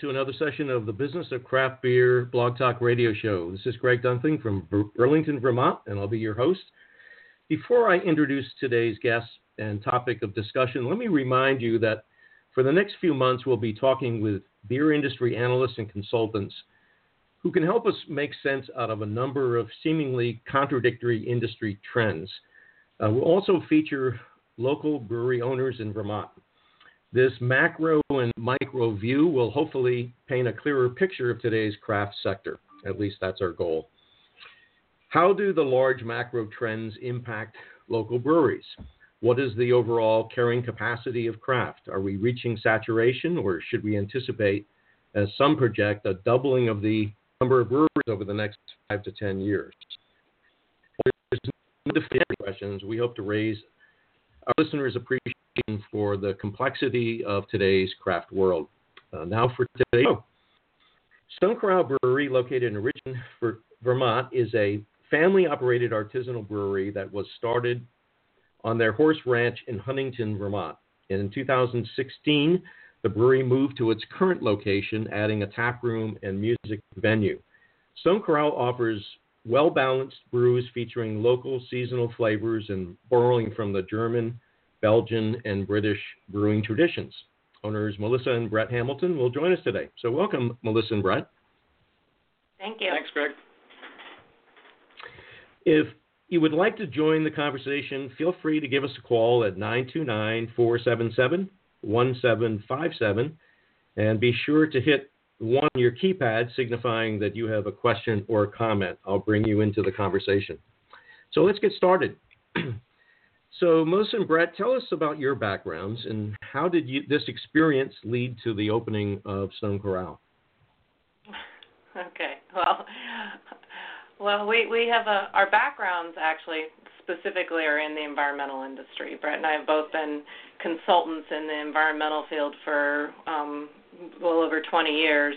to another session of the Business of Craft Beer Blog Talk Radio Show. This is Greg Dunkling from Burlington, Vermont, and I'll be your host. Before I introduce today's guest and topic of discussion, let me remind you that for the next few months, we'll be talking with beer industry analysts and consultants who can help us make sense out of a number of seemingly contradictory industry trends. Uh, we'll also feature local brewery owners in Vermont. This macro and micro view will hopefully paint a clearer picture of today's craft sector. At least that's our goal. How do the large macro trends impact local breweries? What is the overall carrying capacity of craft? Are we reaching saturation or should we anticipate, as some project, a doubling of the number of breweries over the next five to 10 years? There's no definitive questions. We hope to raise our listeners' appreciation for the complexity of today's craft world. Uh, now for today. Oh. Stone Corral Brewery, located in Richmond, Vermont, is a family operated artisanal brewery that was started on their horse ranch in Huntington, Vermont. And in 2016, the brewery moved to its current location, adding a tap room and music venue. Stone Corral offers well balanced brews featuring local seasonal flavors and borrowing from the German, Belgian, and British brewing traditions. Owners Melissa and Bret Hamilton will join us today. So, welcome, Melissa and Bret. Thank you. Thanks, Greg. If you would like to join the conversation, feel free to give us a call at 929 477 1757 and be sure to hit one on your keypad signifying that you have a question or a comment. I'll bring you into the conversation. So let's get started. So, and Bret, tell us about your backgrounds and how did you, this experience lead to the opening of Stone Corral? Okay, well, well, we we have a, our backgrounds actually specifically are in the environmental industry. Bret and I have both been consultants in the environmental field for um, well over 20 years,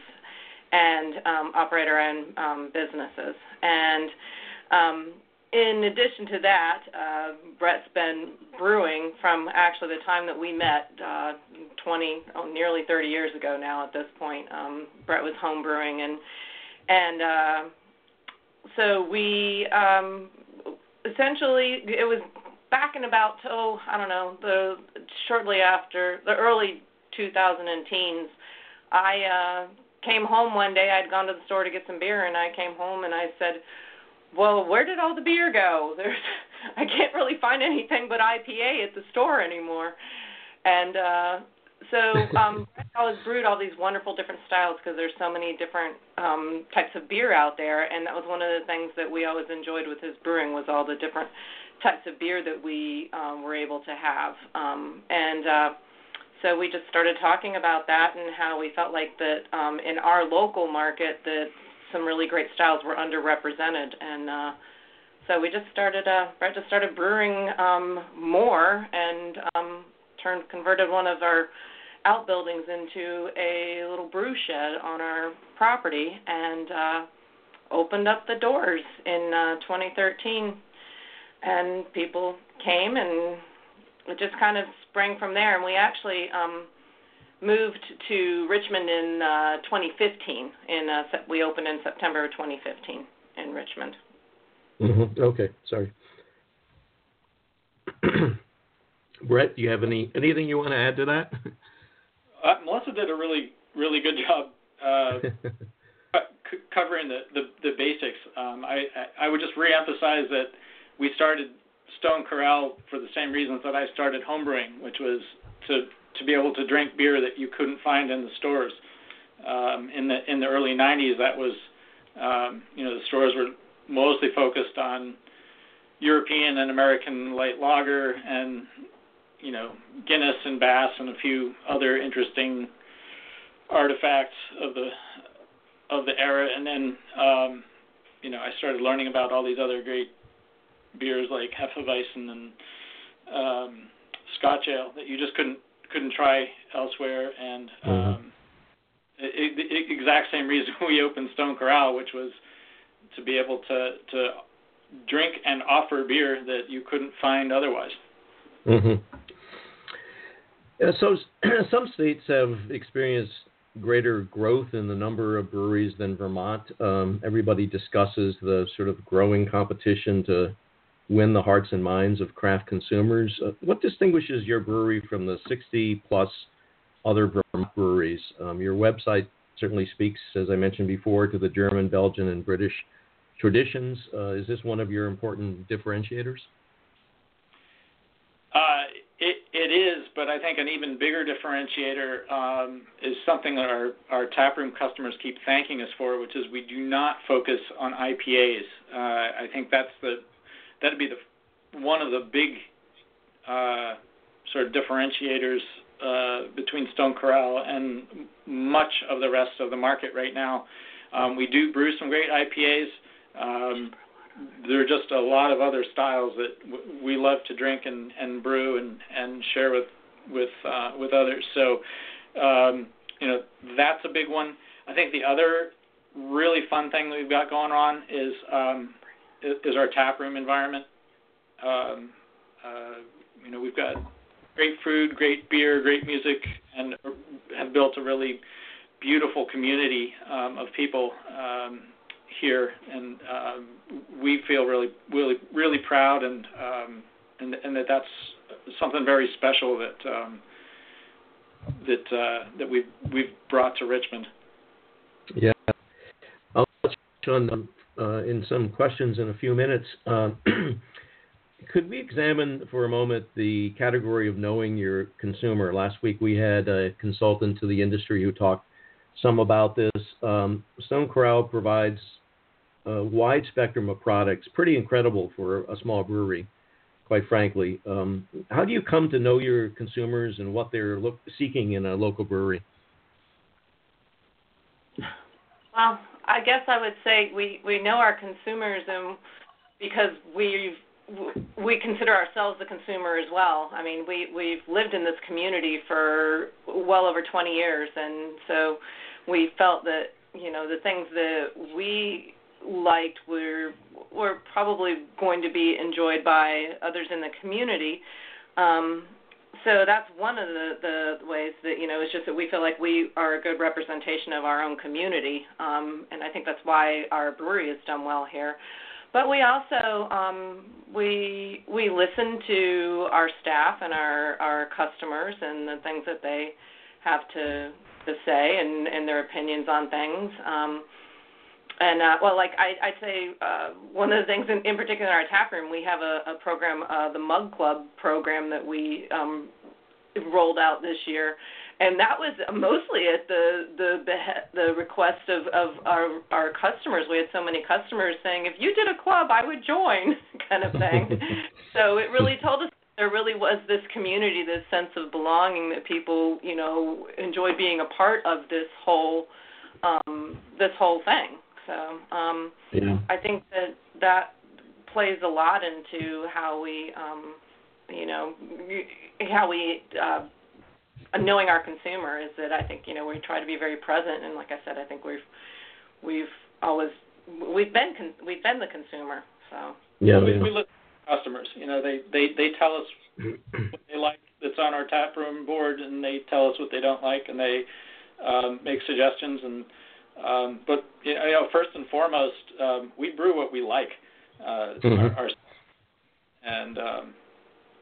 and um, operate our own um, businesses. And um, in addition to that, uh, Bret's been brewing from actually the time that we met, uh, 20, oh, nearly 30 years ago now. At this point, um, Bret was home brewing, and and uh, so we um, essentially it was back in about oh I don't know the shortly after the early 2000 teens. I uh, came home one day. I'd gone to the store to get some beer, and I came home and I said well, where did all the beer go? There's I can't really find anything but IPA at the store anymore. And uh so um I was brewed all these wonderful different styles because there's so many different um types of beer out there and that was one of the things that we always enjoyed with his brewing was all the different types of beer that we um were able to have. Um and uh so we just started talking about that and how we felt like that um in our local market that some really great styles were underrepresented, and uh, so we just started. Uh, Bret just started brewing um, more and um, turned converted one of our outbuildings into a little brew shed on our property, and uh, opened up the doors in uh, 2013, and people came and it just kind of sprang from there. And we actually um, moved to Richmond in uh, 2015. In uh, we opened in September 2015 in Richmond. Mm-hmm. Okay, sorry. Bret, do you have any anything you want to add to that? Uh, Melissa did a really really good job uh, c- covering the, the, the basics. Um, I, I would just reemphasize that we started Stone Corral for the same reasons that I started homebrewing, which was to to be able to drink beer that you couldn't find in the stores. Um, in the in the early 90s, that was um, you know the stores were mostly focused on European and American light lager and you know Guinness and Bass and a few other interesting artifacts of the of the era. And then um, you know I started learning about all these other great beers like Hefeweizen and um, Scotch ale that you just couldn't couldn't try elsewhere, and mm-hmm. um, it, it, it, exact same reason we opened Stone Corral, which was to be able to to drink and offer beer that you couldn't find otherwise. Mm-hmm. so some states have experienced greater growth in the number of breweries than Vermont. Um, everybody discusses the sort of growing competition to win the hearts and minds of craft consumers. Uh, what distinguishes your brewery from the 60 plus other breweries? Um, your website certainly speaks, as I mentioned before, to the German, Belgian, and British traditions. Uh, is this one of your important differentiators? Uh, it, it is, but I think an even bigger differentiator um, is something that our, our taproom customers keep thanking us for, which is we do not focus on IPAs. Uh, I think that's the that'd be the one of the big uh, sort of differentiators uh, between Stone Corral and much of the rest of the market right now. Um, we do brew some great IPAs. Um, there are just a lot of other styles that w- we love to drink and, and brew and, and share with with uh, with others. So, um, you know, that's a big one. I think the other really fun thing that we've got going on is um, is our tap room environment. Um, uh, you know, we've got great food, great beer, great music, and have built a really beautiful community um, of people um, here, and um, we feel really, really, really proud, and um, and, and that that's something very special that um, that uh, that we've we've brought to Richmond. Yeah, on in some questions in a few minutes. Uh, could we examine for a moment the category of knowing your consumer? Last week we had a consultant to the industry who talked some about this. Um, Stone Corral provides a wide spectrum of products, pretty incredible for a small brewery, quite frankly. Um, how do you come to know your consumers and what they're look, seeking in a local brewery? Well, I guess I would say we we know our consumers and because we we consider ourselves the consumer as well. I mean, we we've lived in this community for well over 20 years, and so we felt that you know the things that we liked were were probably going to be enjoyed by others in the community. Um, so that's one of the, the ways that you know it's just that we feel like we are a good representation of our own community, um, and I think that's why our brewery has done well here. But we also um, we we listen to our staff and our our customers and the things that they have to to say and and their opinions on things. Um, and uh, well, like I, I'd say, uh, one of the things in, in particular in our tap room, we have a, a program, uh, the Mug Club program that we um, rolled out this year, and that was mostly at the the the request of of our our customers. We had so many customers saying, "If you did a club, I would join," kind of thing. so it really told us there really was this community, this sense of belonging that people, you know, enjoyed being a part of this whole um, this whole thing. So um, yeah. I think that that plays a lot into how we, um, you know, how we uh, knowing our consumer is that I think you know we try to be very present, and like I said, I think we've we've always we've been con- we've been the consumer. So yeah, we, we listen to customers. You know, they they they tell us what they like that's on our tap room board, and they tell us what they don't like, and they um, make suggestions and um, but you know, first and foremost, um, we brew what we like, uh, mm-hmm. our, our, and um,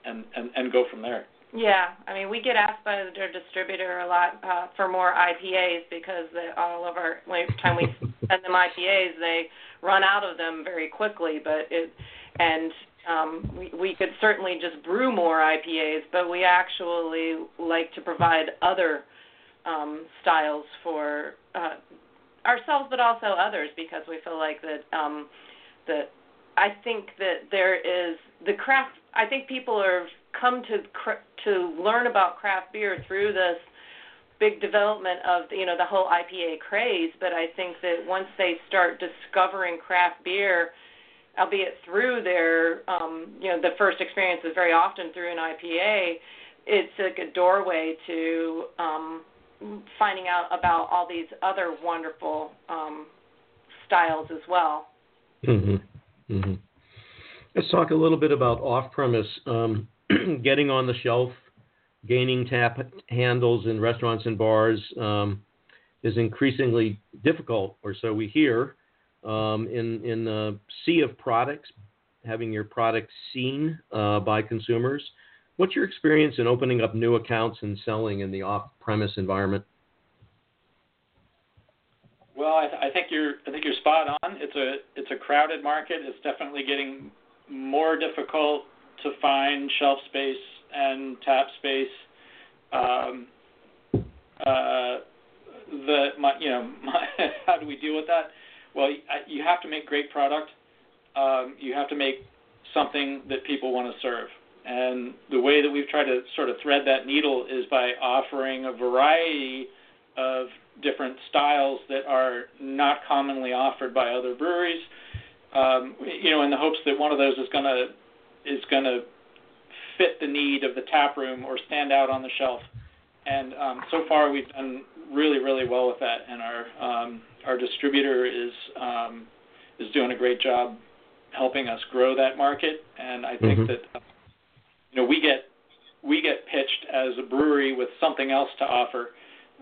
and and and go from there. Yeah, I mean, we get asked by the distributor a lot uh, for more IPAs because they, all of our every time we send them IPAs, they run out of them very quickly. But it and um, we, we could certainly just brew more IPAs, but we actually like to provide other um, styles for uh, ourselves, but also others, because we feel like that um, that I think that there is the craft. I think people are come to to learn about craft beer through this big development of you know the whole IPA craze. But I think that once they start discovering craft beer, albeit through their um, you know the first experience is very often through an IPA, it's like a doorway to um, finding out about all these other wonderful um, styles as well. Mm-hmm. Mm-hmm. Let's talk a little bit about off-premise, um, getting on the shelf, gaining tap handles in restaurants and bars. Um, is increasingly difficult, or so we hear, um, in in the sea of products, having your product seen uh, by consumers. What's your experience in opening up new accounts and selling in the off-premise environment? Well, I, th- I think you're I think you're spot on. It's a it's a crowded market. It's definitely getting more difficult to find shelf space and tap space. Um, uh, the my, you know my, how do we deal with that? Well, you have to make great product. Um, you have to make something that people want to serve. And the way that we've tried to sort of thread that needle is by offering a variety of different styles that are not commonly offered by other breweries. Um, you know, in the hopes that one of those is going to is to fit the need of the tap room or stand out on the shelf. And um, so far, we've done really, really well with that, and our um, our distributor is um, is doing a great job helping us grow that market. And I think mm-hmm. that you know we get we get pitched as a brewery with something else to offer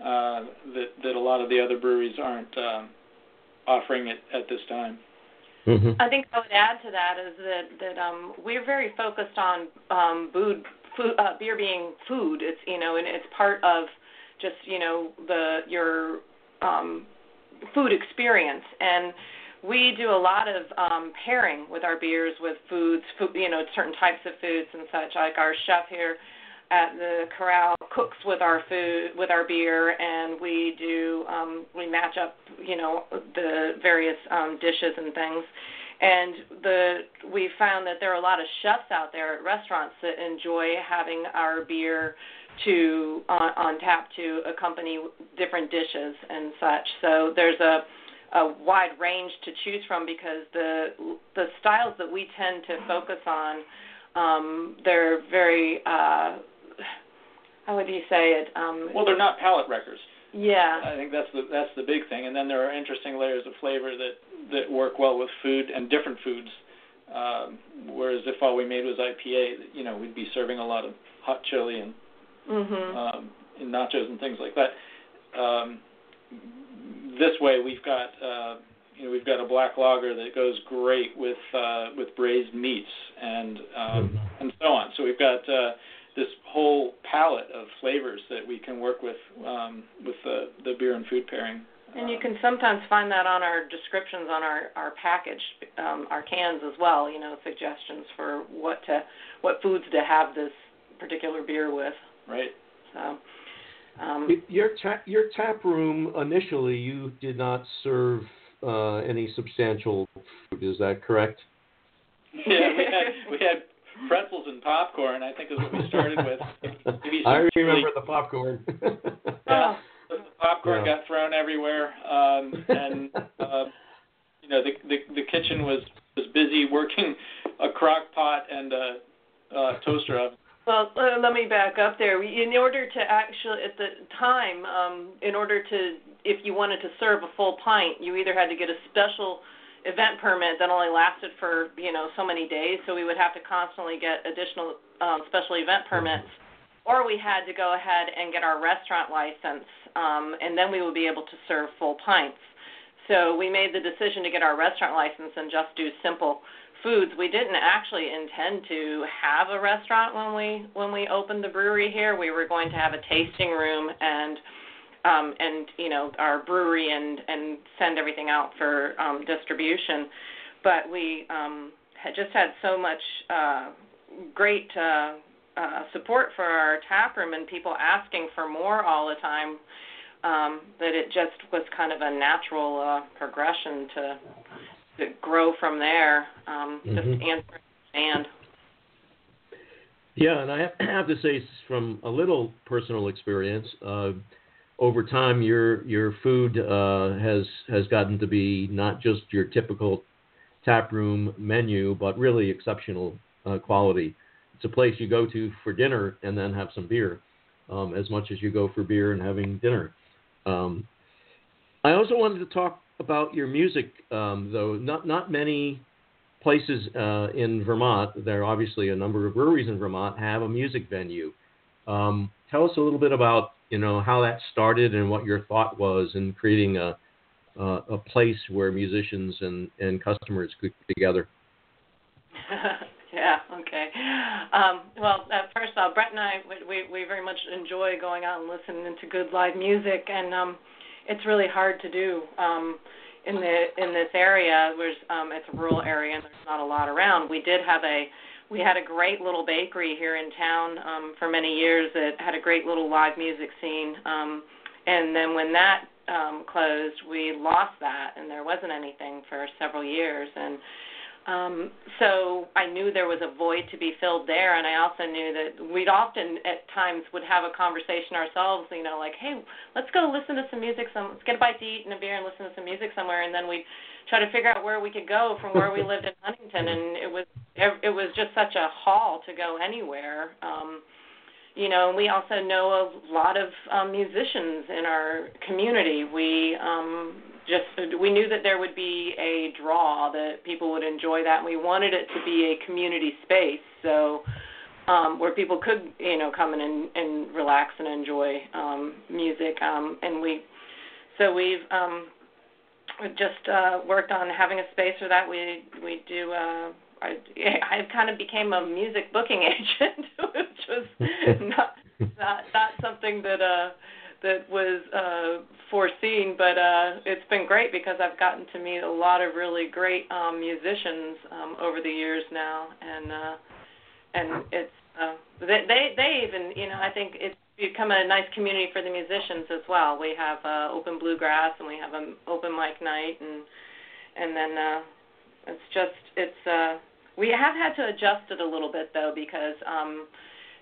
uh, that that a lot of the other breweries aren't um, offering it at this time. Mm-hmm. I think I would add to that is that that um, we're very focused on um, food, food uh, beer being food. It's you know, and it's part of just you know the your um, food experience and we do a lot of um, pairing with our beers with foods, food, you know, certain types of foods and such. Like our chef here at the corral cooks with our food, with our beer, and we do um, we match up, you know, the various um, dishes and things. And the we found that there are a lot of chefs out there at restaurants that enjoy having our beer to on, on tap to accompany different dishes and such. So there's a a wide range to choose from because the the styles that we tend to focus on um, they're very uh, how would you say it? Um, well, they're not palate wreckers. Yeah. I think that's the that's the big thing, and then there are interesting layers of flavor that that work well with food and different foods. Um, whereas if all we made was IPA, you know, we'd be serving a lot of hot chili and mm-hmm. um, and nachos and things like that. Um, this way, we've got uh, you know we've got a black lager that goes great with uh, with braised meats and um, mm-hmm. and so on. So we've got uh, this whole palette of flavors that we can work with um, with the, the beer and food pairing. And you can sometimes find that on our descriptions on our our package, um, our cans as well. You know, suggestions for what to what foods to have this particular beer with. Right. So. Um, your ta- your tap room initially, you did not serve uh, any substantial food. Is that correct? Yeah, we had we had pretzels and popcorn. I think is what we started with. I remember the popcorn. yeah, the popcorn yeah. got thrown everywhere, um, and uh, you know the, the the kitchen was was busy working a crock pot and a, a toaster oven. Well, let me back up there. In order to actually, at the time, um, in order to, if you wanted to serve a full pint, you either had to get a special event permit that only lasted for you know so many days, so we would have to constantly get additional um, special event permits, or we had to go ahead and get our restaurant license, um, and then we would be able to serve full pints. So we made the decision to get our restaurant license and just do simple foods. We didn't actually intend to have a restaurant when we when we opened the brewery here. We were going to have a tasting room and um, and you know our brewery and and send everything out for um, distribution. But we um, had just had so much uh, great uh, uh, support for our tap room and people asking for more all the time um, that it just was kind of a natural uh, progression to to grow from there. Um, mm-hmm. Just answer and. Yeah, and I have, have to say from a little personal experience, uh, over time your your food uh, has has gotten to be not just your typical tap room menu, but really exceptional uh, quality. It's a place you go to for dinner and then have some beer, um, as much as you go for beer and having dinner. Um, I also wanted to talk about your music, um, though. Not not many places uh, in Vermont. There are obviously a number of breweries in Vermont have a music venue. Um, tell us a little bit about you know, how that started and what your thought was in creating a uh, a place where musicians and, and customers could get together. yeah. Okay. Um, well, uh, first all, Bret and I we we very much enjoy going out and listening to good live music, and um, it's really hard to do um, in the in this area. Where um, it's a rural area and there's not a lot around. We did have a we had a great little bakery here in town um, for many years that had a great little live music scene. Um, and then when that um, closed, we lost that, and there wasn't anything for several years. And um, so I knew there was a void to be filled there, and I also knew that we'd often at times would have a conversation ourselves, you know, like, hey, let's go listen to some music, some let's get a bite to eat and a beer and listen to some music somewhere, and then we'd try to figure out where we could go from where we lived in Huntington, and it was it was just such a haul to go anywhere. Um, you know, and we also know a lot of um, musicians in our community. We um, just we knew that there would be a draw that people would enjoy that, and we wanted it to be a community space, so um, where people could you know come in and, and relax and enjoy um, music. Um, and we so we've um, just uh, worked on having a space for that. We we do. Uh, I I kind of became a music booking agent, which was not not not something that uh that was uh foreseen, but uh it's been great because I've gotten to meet a lot of really great um musicians um over the years now and uh and it's uh they they even, you know, I think it's become a nice community for the musicians as well. We have uh open bluegrass and we have an open mic night and and then uh it's just it's uh we have had to adjust it a little bit though because um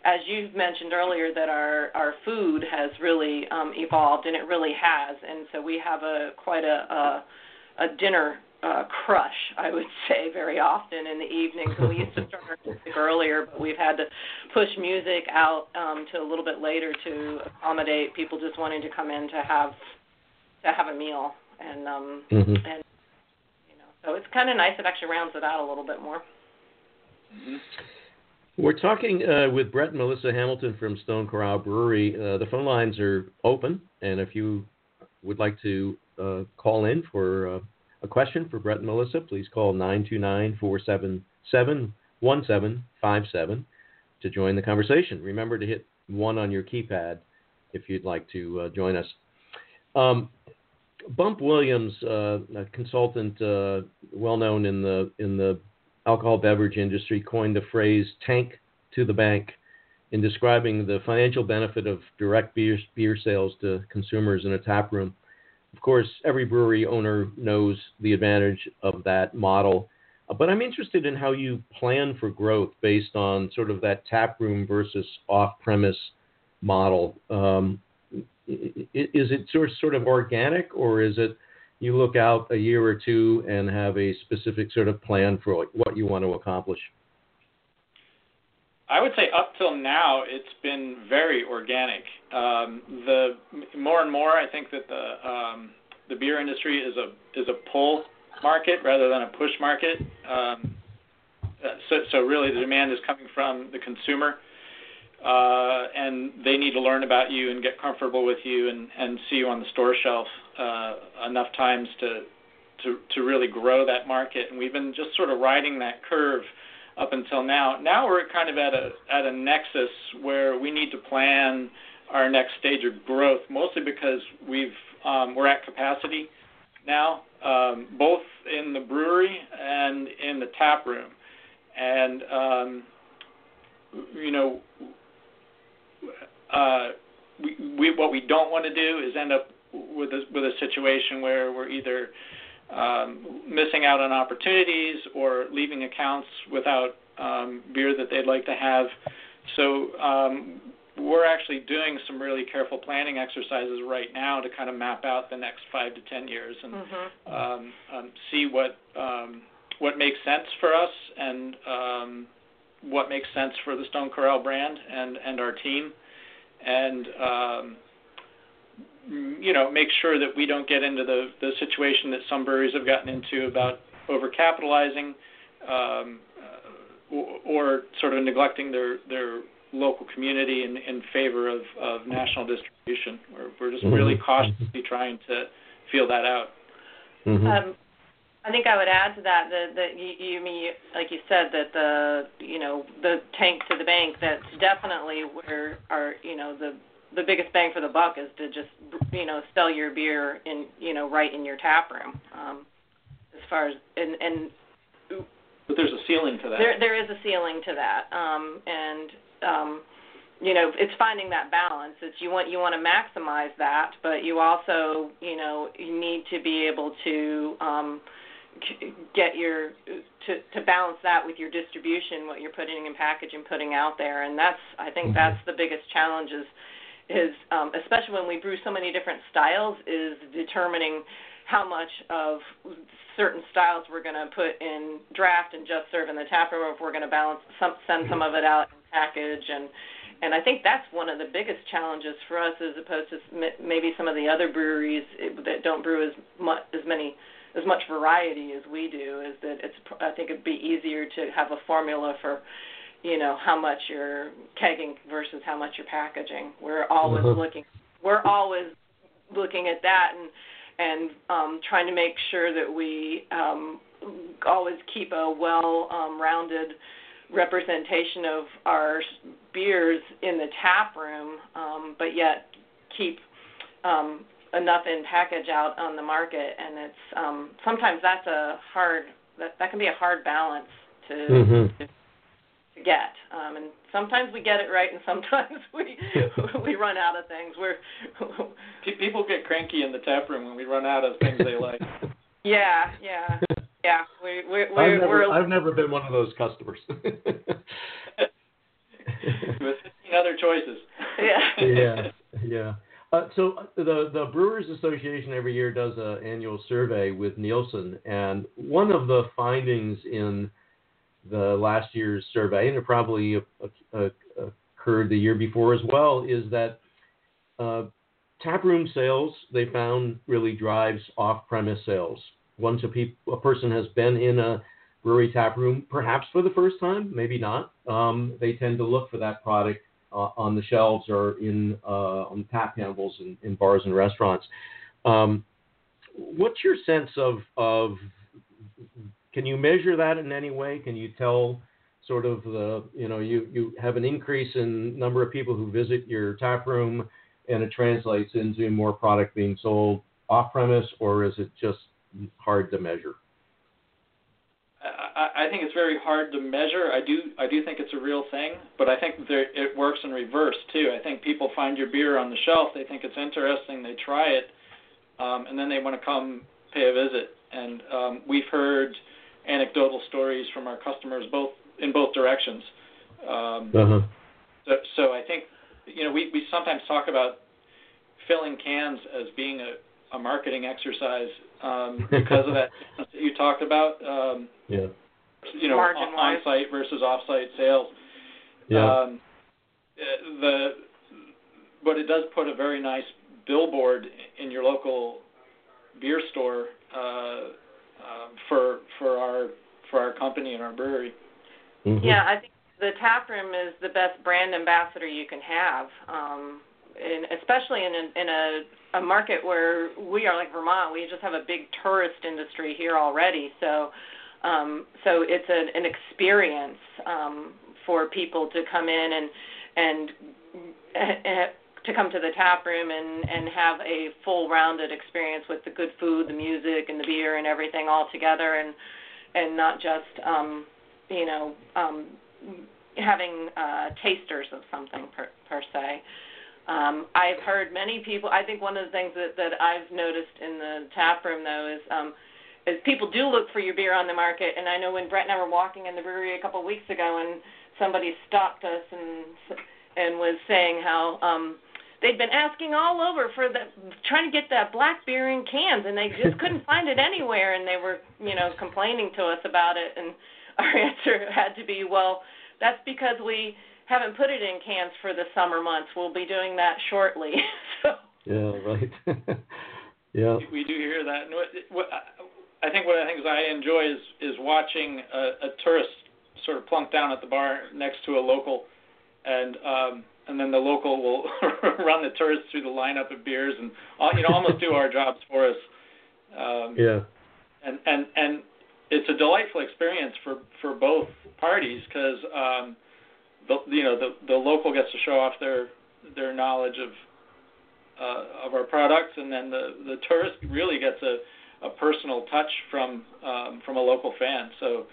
as you mentioned earlier that our our food has really um evolved and it really has and so we have a quite a a, a dinner uh, crush, I would say, very often in the evenings. And we used to start our music earlier, but we've had to push music out um, to a little bit later to accommodate people just wanting to come in to have to have a meal. And um, mm-hmm. and you know, so it's kind of nice. It actually rounds it out a little bit more. Mm-hmm. We're talking uh, with Bret and Melissa Hamilton from Stone Corral Brewery. Uh, the phone lines are open, and if you would like to uh, call in for uh, a question for Bret and Melissa, please call 929 477 1757 to join the conversation. Remember to hit one on your keypad if you'd like to uh, join us. Um, Bump Williams, uh, a consultant well known in the in the alcohol beverage industry coined the phrase tank to the bank in describing the financial benefit of direct beer, beer sales to consumers in a tap room. Of course, every brewery owner knows the advantage of that model, uh, but I'm interested in how you plan for growth based on sort of that tap room versus off premise model. Um, is it sort of organic or is it you look out a year or two and have a specific sort of plan for what you want to accomplish? I would say up till now it's been very organic. Um, the more and more I think that the um, the beer industry is a is a pull market rather than a push market. Um, so, so really the demand is coming from the consumer uh, and they need to learn about you and get comfortable with you and, and see you on the store shelf uh, enough times to, to to really grow that market. And we've been just sort of riding that curve up until now. Now we're kind of at a at a nexus where we need to plan our next stage of growth, mostly because we've um, we're at capacity now, um, both in the brewery and in the tap room, and um, you know uh, we, we, what we don't want to do is end up with a, with a situation where we're either um, missing out on opportunities or leaving accounts without um, beer that they'd like to have. So um, we're actually doing some really careful planning exercises right now to kind of map out the next five to ten years and mm-hmm. um, um, see what um, what makes sense for us and um, what makes sense for the Stone Corral brand and and our team and um, you know make sure that we don't get into the the situation that some breweries have gotten into about overcapitalizing um, or, or sort of neglecting their their local community in, in favor of, of national distribution. We're, we're just mm-hmm. really cautiously trying to feel that out. Mm-hmm. Um, I think I would add to that that, that you, you mean like you said that the you know the tank to the bank that's definitely where our you know the the biggest bang for the buck is to just you know sell your beer in you know right in your tap room um as far as and and but there's a ceiling to that there there is a ceiling to that um and um you know it's finding that balance it's you want you want to maximize that but you also you know you need to be able to um get your to to balance that with your distribution what you're putting in package and putting out there and that's i think mm-hmm. that's the biggest challenge is is um, especially when we brew so many different styles is determining how much of certain styles we're going to put in draft and just serve in the tap room, or if we're going to balance some, send some of it out in package, and and I think that's one of the biggest challenges for us, as opposed to maybe some of the other breweries that don't brew as much as many as much variety as we do. Is that it's I think it'd be easier to have a formula for you know how much you're kegging versus how much you're packaging. We're always uh-huh. looking we're always looking at that and and um, trying to make sure that we um, always keep a well um, rounded representation of our beers in the tap room, um, but yet keep um, enough in package out on the market. And it's um, sometimes that's a hard that that can be a hard balance to, mm-hmm. to get. Um, and sometimes we get it right, and sometimes we we run out of things. We're people get cranky in the tap room when we run out of things they like. Yeah, yeah, yeah. We we we I've never, we're, I've never been one of those customers. With fifteen other choices. Yeah. yeah, yeah. Uh, so uh, the the Brewers Association every year does an annual survey with Nielsen, and one of the findings in the last year's survey, and it probably occurred the year before as well, is that uh, taproom sales they found really drives off-premise sales. Once a, pe- a person has been in a brewery taproom, perhaps for the first time, maybe not, um, they tend to look for that product uh, on the shelves or in uh, on tap handles in, in, bars and restaurants. Um, what's your sense of of can you measure that in any way? Can you tell sort of the you know you you have an increase in number of people who visit your tap room, and it translates into more product being sold off premise, or is it just hard to measure? I, think it's very hard to measure. I do I do think it's a real thing, but I think there, it works in reverse too. I think people find your beer on the shelf, they think it's interesting, they try it, um, and then they want to come pay a visit. And um, we've heard anecdotal stories from our customers, both in both directions. Um, uh-huh. so, so I think you know we, we sometimes talk about filling cans as being a, a marketing exercise um, because of that that you talked about. Um, yeah. You know, on site versus off site sales. Yeah. Um, the but it does put a very nice billboard in your local beer store uh, um, for for our for our company and our brewery. Mm-hmm. Yeah, I think the tap room is the best brand ambassador you can have, um, and especially in a, in a, a market where we are like Vermont. We just have a big tourist industry here already, so um, so it's an, an experience um, for people to come in and and. To come to the tap room and and have a full rounded experience with the good food, the music, and the beer and everything all together, and and not just um, you know um, having uh, tasters of something per, per se. Um, I've heard many people. I think one of the things that that I've noticed in the tap room though is um, is people do look for your beer on the market. And I know when Bret and I were walking in the brewery a couple of weeks ago, and somebody stopped us and and was saying how um, they'd been asking all over for the trying to get that black beer in cans and they just couldn't find it anywhere and they were you know complaining to us about it and our answer had to be well that's because we haven't put it in cans for the summer months. We'll be doing that shortly. So yeah right. Yeah. We do hear that. And what, what i think one of the things i enjoy is is watching a, a tourist sort of plunk down at the bar next to a local. And um, and then the local will run the tourists through the lineup of beers and you know almost do our jobs for us. Um, yeah. And and and it's a delightful experience for for both parties because um, the you know the the local gets to show off their their knowledge of uh, of our products, and then the the tourist really gets a a personal touch from um, from a local fan. So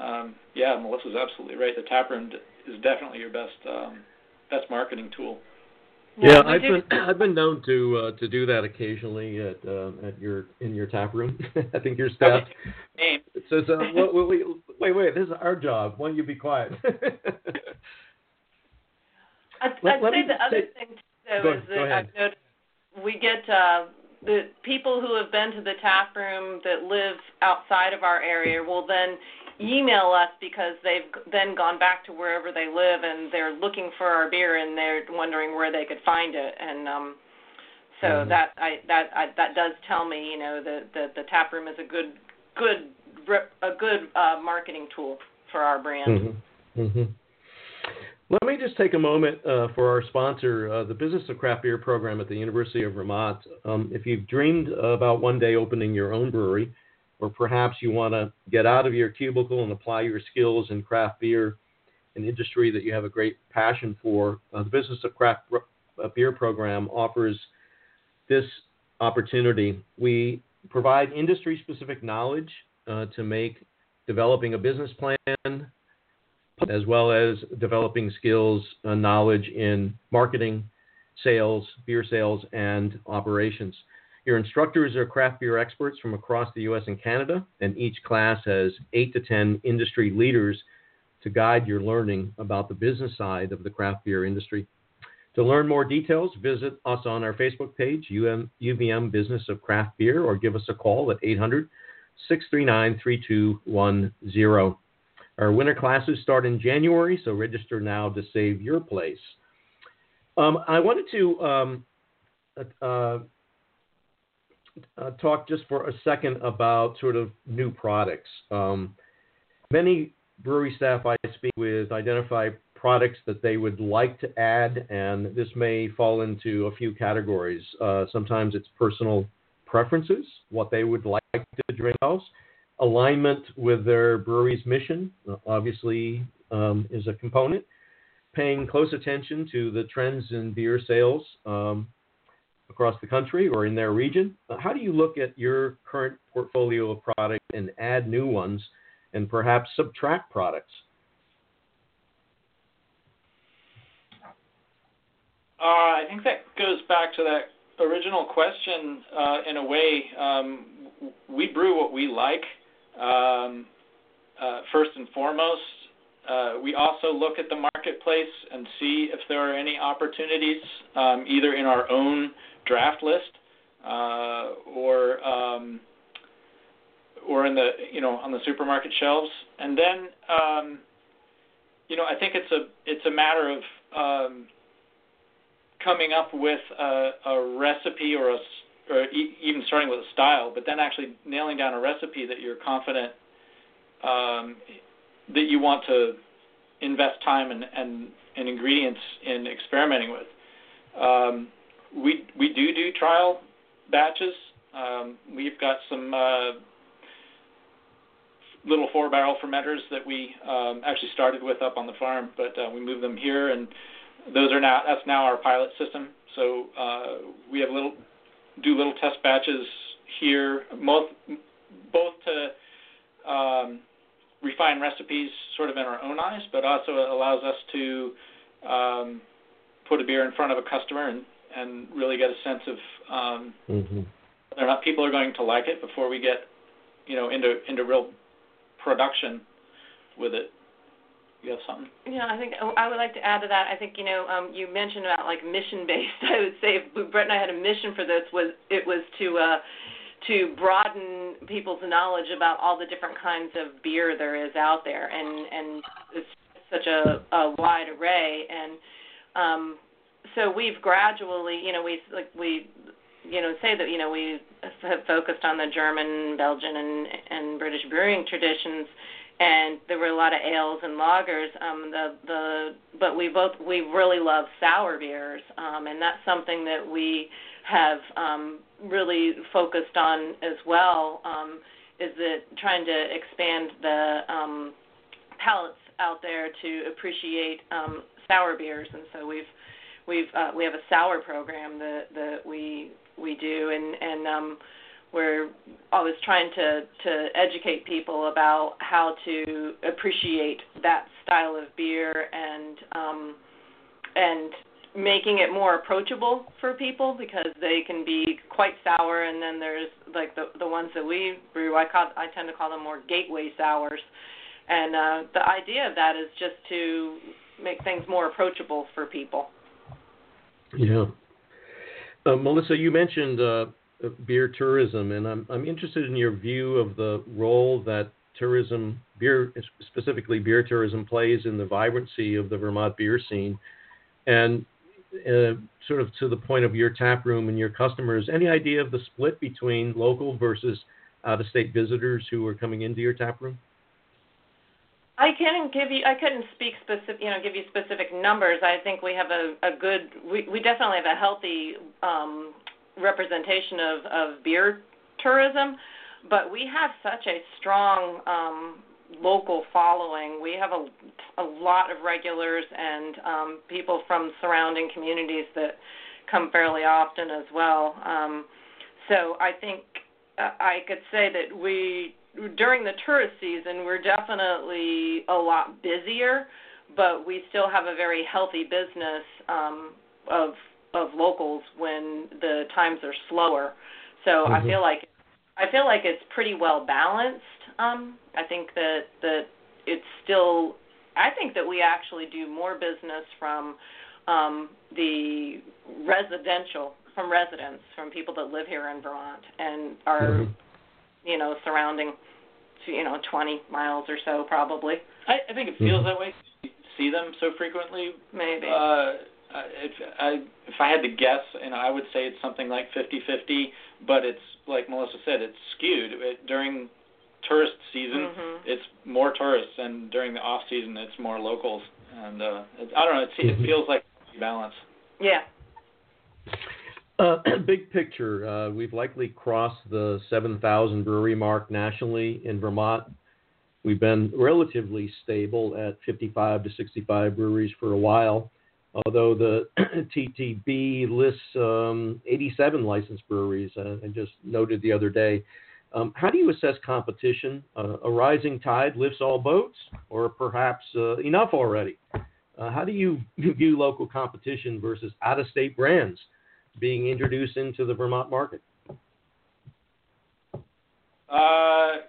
um, yeah, Melissa's absolutely right. The tap room is definitely your best um, best marketing tool. Yeah, I've been I've been known to uh, to do that occasionally at uh, at your in your tap room. I think your staff it says, uh, wait, wait, wait, wait, this is our job. Why don't you be quiet? I'd, let, I'd let say the other thing too, though is that I've noticed we get uh, the people who have been to the tap room that live outside of our area will then email us because they've then gone back to wherever they live and they're looking for our beer and they're wondering where they could find it and um so mm-hmm. that I that I, that does tell me you know that the, the tap room is a good good a good uh, marketing tool for our brand. Mm-hmm. Mm-hmm. Let me just take a moment uh, for our sponsor, uh, the Business of Craft Beer program at the University of Vermont. Um, if you've dreamed about one day opening your own brewery, or perhaps you want to get out of your cubicle and apply your skills in craft beer, an industry that you have a great passion for, uh, the Business of Craft uh, Beer program offers this opportunity. We provide industry specific knowledge uh, to make developing a business plan as well as developing skills and knowledge in marketing, sales, beer sales, and operations. Your instructors are craft beer experts from across the U.S. and Canada, and each class has eight to 10 industry leaders to guide your learning about the business side of the craft beer industry. To learn more details, visit us on our Facebook page, UM, UVM Business of Craft Beer, or give us a call at 800 639 3210. Our winter classes start in January, so register now to save your place. Um, I wanted to um, uh, uh, talk just for a second about sort of new products. Um, many brewery staff I speak with identify products that they would like to add, and this may fall into a few categories. Uh, sometimes it's personal preferences, what they would like to drink house alignment with their brewery's mission, uh, obviously, um, is a component. Paying close attention to the trends in beer sales um, across the country or in their region. Uh, how do you look at your current portfolio of products and add new ones and perhaps subtract products? Uh, I think that goes back to that original question uh, in a way. Um, we brew what we like, um, uh, first and foremost. Uh, we also look at the marketplace and see if there are any opportunities, um, either in our own draft list uh, or um, or in the you know on the supermarket shelves. And then um, you know I think it's a it's a matter of um, coming up with a, a recipe or a or even starting with a style, but then actually nailing down a recipe that you're confident um, that you want to invest time and, and, and ingredients in experimenting with. Um, we we do do trial batches. Um, we've got some uh, little four barrel fermenters that we um, actually started with up on the farm, but uh, we moved them here, and those are now that's now our pilot system. So uh, we have little do little test batches here, both both to um, refine recipes sort of in our own eyes, but also it allows us to um, put a beer in front of a customer and, and really get a sense of um, mm-hmm. whether or not people are going to like it before we get you know into into real production with it. You have something? Yeah, I think I would like to add to that. I think you know um, you mentioned about like mission based. I would say if Bret and I had a mission for this was it was to uh, to broaden people's knowledge about all the different kinds of beer there is out there, and and it's such a, a wide array. And um, so we've gradually, you know, we like we you know say that you know we have focused on the German, Belgian, and and British brewing traditions and there were a lot of ales and lagers. Um, the the but we both we really love sour beers, um, and that's something that we have um, really focused on as well. Um, is that trying to expand the um, palates out there to appreciate um, sour beers, and so we've we've uh, we have a sour program that that we we do, and and um, we're always trying to to educate people about how to appreciate that style of beer and um, and making it more approachable for people because they can be quite sour and then there's like the the ones that we brew I call I tend to call them more gateway sours and uh the idea of that is just to make things more approachable for people. Yeah. Uh, Melissa, you mentioned uh, beer tourism, and I'm I'm interested in your view of the role that tourism, beer specifically beer tourism, plays in the vibrancy of the Vermont beer scene, and uh, sort of to the point of your tap room and your customers. Any idea of the split between local versus out-of-state visitors who are coming into your tap room? I couldn't give you. I couldn't speak specific. You know, give you specific numbers. I think we have a, a good. We, we definitely have a healthy um, representation of, of beer tourism, but we have such a strong um, local following. We have a, a lot of regulars and um, people from surrounding communities that come fairly often as well. Um, so I think uh, I could say that we during the tourist season we're definitely a lot busier, but we still have a very healthy business um, of of locals when the times are slower. So mm-hmm. I feel like I feel like it's pretty well balanced. Um, I think that that it's still. I think that we actually do more business from um, the residential, from residents, from people that live here in Vermont and are, mm-hmm. you know, surrounding, you know, 20 miles or so probably. I, I think it feels mm-hmm. that way. See them so frequently. Maybe. Uh, uh, if I if I had to guess, and I would say it's something like 50-50, but it's like Melissa said, it's skewed it, during tourist season. Mm-hmm. It's more tourists, and during the off season, it's more locals. And uh, it, I don't know. It, it mm-hmm. feels like balance. Yeah. Uh, big picture, uh, we've likely crossed the 7,000 brewery mark nationally in Vermont. We've been relatively stable at 55 to 65 breweries for a while although the TTB lists um, 87 licensed breweries, uh, I just noted the other day. Um, how do you assess competition? Uh, a rising tide lifts all boats, or perhaps uh, enough already? Uh, how do you view local competition versus out of state brands being introduced into the Vermont market? Uh,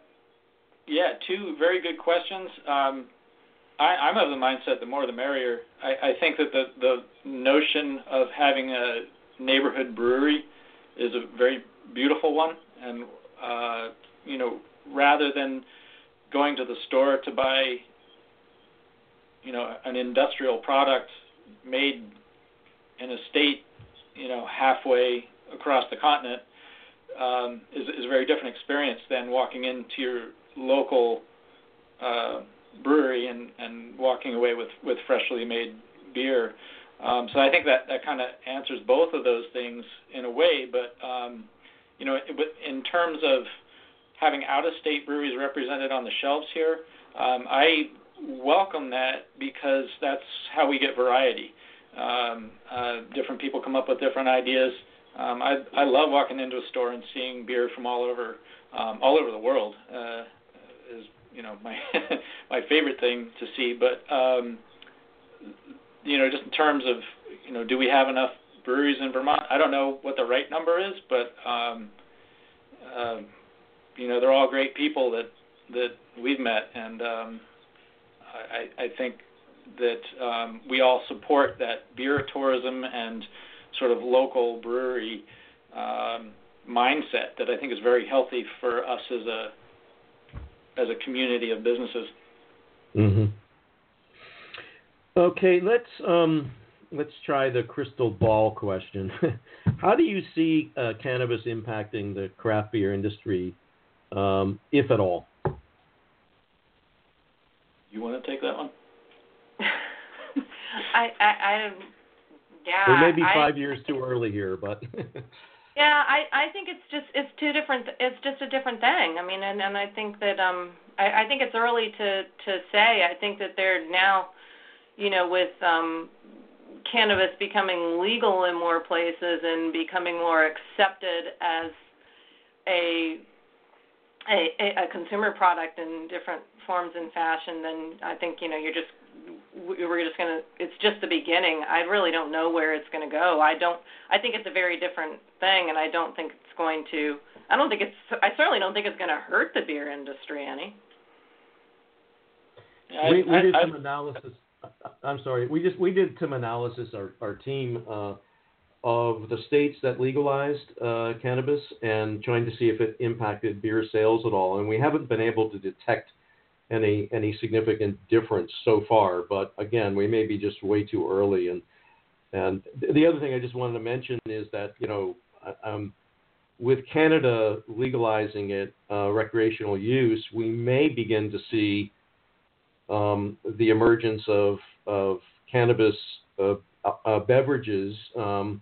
yeah, two very good questions. Um, I, I'm of the mindset the more the merrier. I, I think that the the notion of having a neighborhood brewery is a very beautiful one, and you know, rather than going to the store to buy, you know, an industrial product made in a state, you know, halfway across the continent, um, is is a very different experience than walking into your local. Uh, brewery and and walking away with with freshly made beer. Um, so I think that that kind of answers both of those things in a way. But um, you know, in terms of having out-of-state breweries represented on the shelves here, um, I welcome that because that's how we get variety. Um, uh, different people come up with different ideas. Um, I I love walking into a store and seeing beer from all over um, all over the world. Uh, is you know my my favorite thing to see. But um, you know, just in terms of you know, do we have enough breweries in Vermont? I don't know what the right number is, but um, uh, you know, they're all great people that that we've met, and um, I, I think that um, we all support that beer tourism and sort of local brewery um, mindset that I think is very healthy for us as a as a community of businesses. Mm-hmm. Okay, let's um, let's try the crystal ball question. How do you see uh, cannabis impacting the craft beer industry, um, if at all? You want to take that one? I, I, I, yeah. We may be I, five years too early here, but. yeah, I, I think it's just it's two different. It's just a different thing. I mean, and and I think that um, I, I think it's early to to say. I think that they're now, you know, with um, cannabis becoming legal in more places and becoming more accepted as a a, a consumer product in different forms and fashion, then I think you know you're just we're just gonna. It's just the beginning. I really don't know where it's gonna go. I don't. I think it's a very different thing, and I don't think it's going to. I don't think it's. I certainly don't think it's to hurt the beer industry any. we, we did some analysis. I'm sorry. We just we did some analysis. Our our team. Uh, of the states that legalized uh, cannabis and trying to see if it impacted beer sales at all. And we haven't been able to detect any any significant difference so far. But again, we may be just way too early. And and the other thing I just wanted to mention is that you know um, with Canada legalizing it uh, recreational use, we may begin to see um, the emergence of of cannabis uh, uh, beverages um,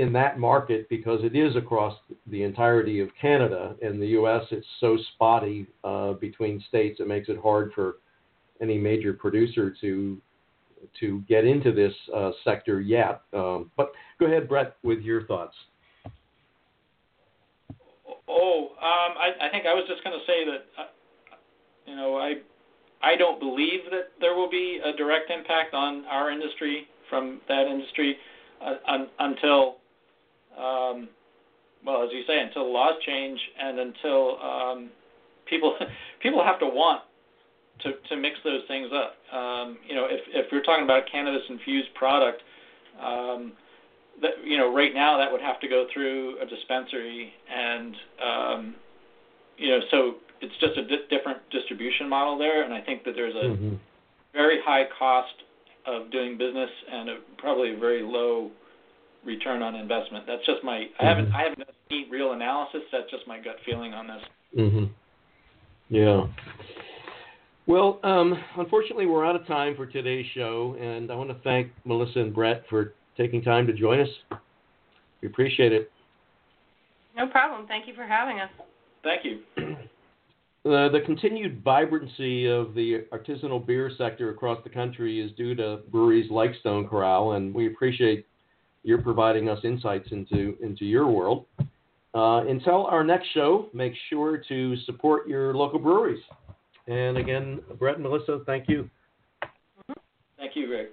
in that market because it is across the entirety of Canada. and the U.S., it's so spotty uh, between states, it makes it hard for any major producer to to get into this uh, sector yet. Um, but go ahead, Bret, with your thoughts. Oh, um, I, I, think I was just going to say that, uh, you know, I I don't believe that there will be a direct impact on our industry from that industry uh, un, until um, well, as you say, until laws change and until um, people people have to want to to mix those things up. Um, you know, if if we're talking about a cannabis infused product, um, that you know, right now that would have to go through a dispensary, and um, you know, so it's just a di- different distribution model there, and I think that there's a mm-hmm. very high cost of doing business and a, probably a very low return on investment. That's just my. Mm-hmm. I haven't. I haven't done any real analysis. That's just my gut feeling on this. Mhm. Yeah. Well, um, unfortunately, we're out of time for today's show, and I want to thank Melissa and Bret for taking time to join us. We appreciate it. No problem. Thank you for having us. Thank you. Uh, the continued vibrancy of the artisanal beer sector across the country is due to breweries like Stone Corral, and we appreciate you're providing us insights into into your world. Uh, until our next show, make sure to support your local breweries. And again, Bret and Melissa, thank you. Thank you, Greg.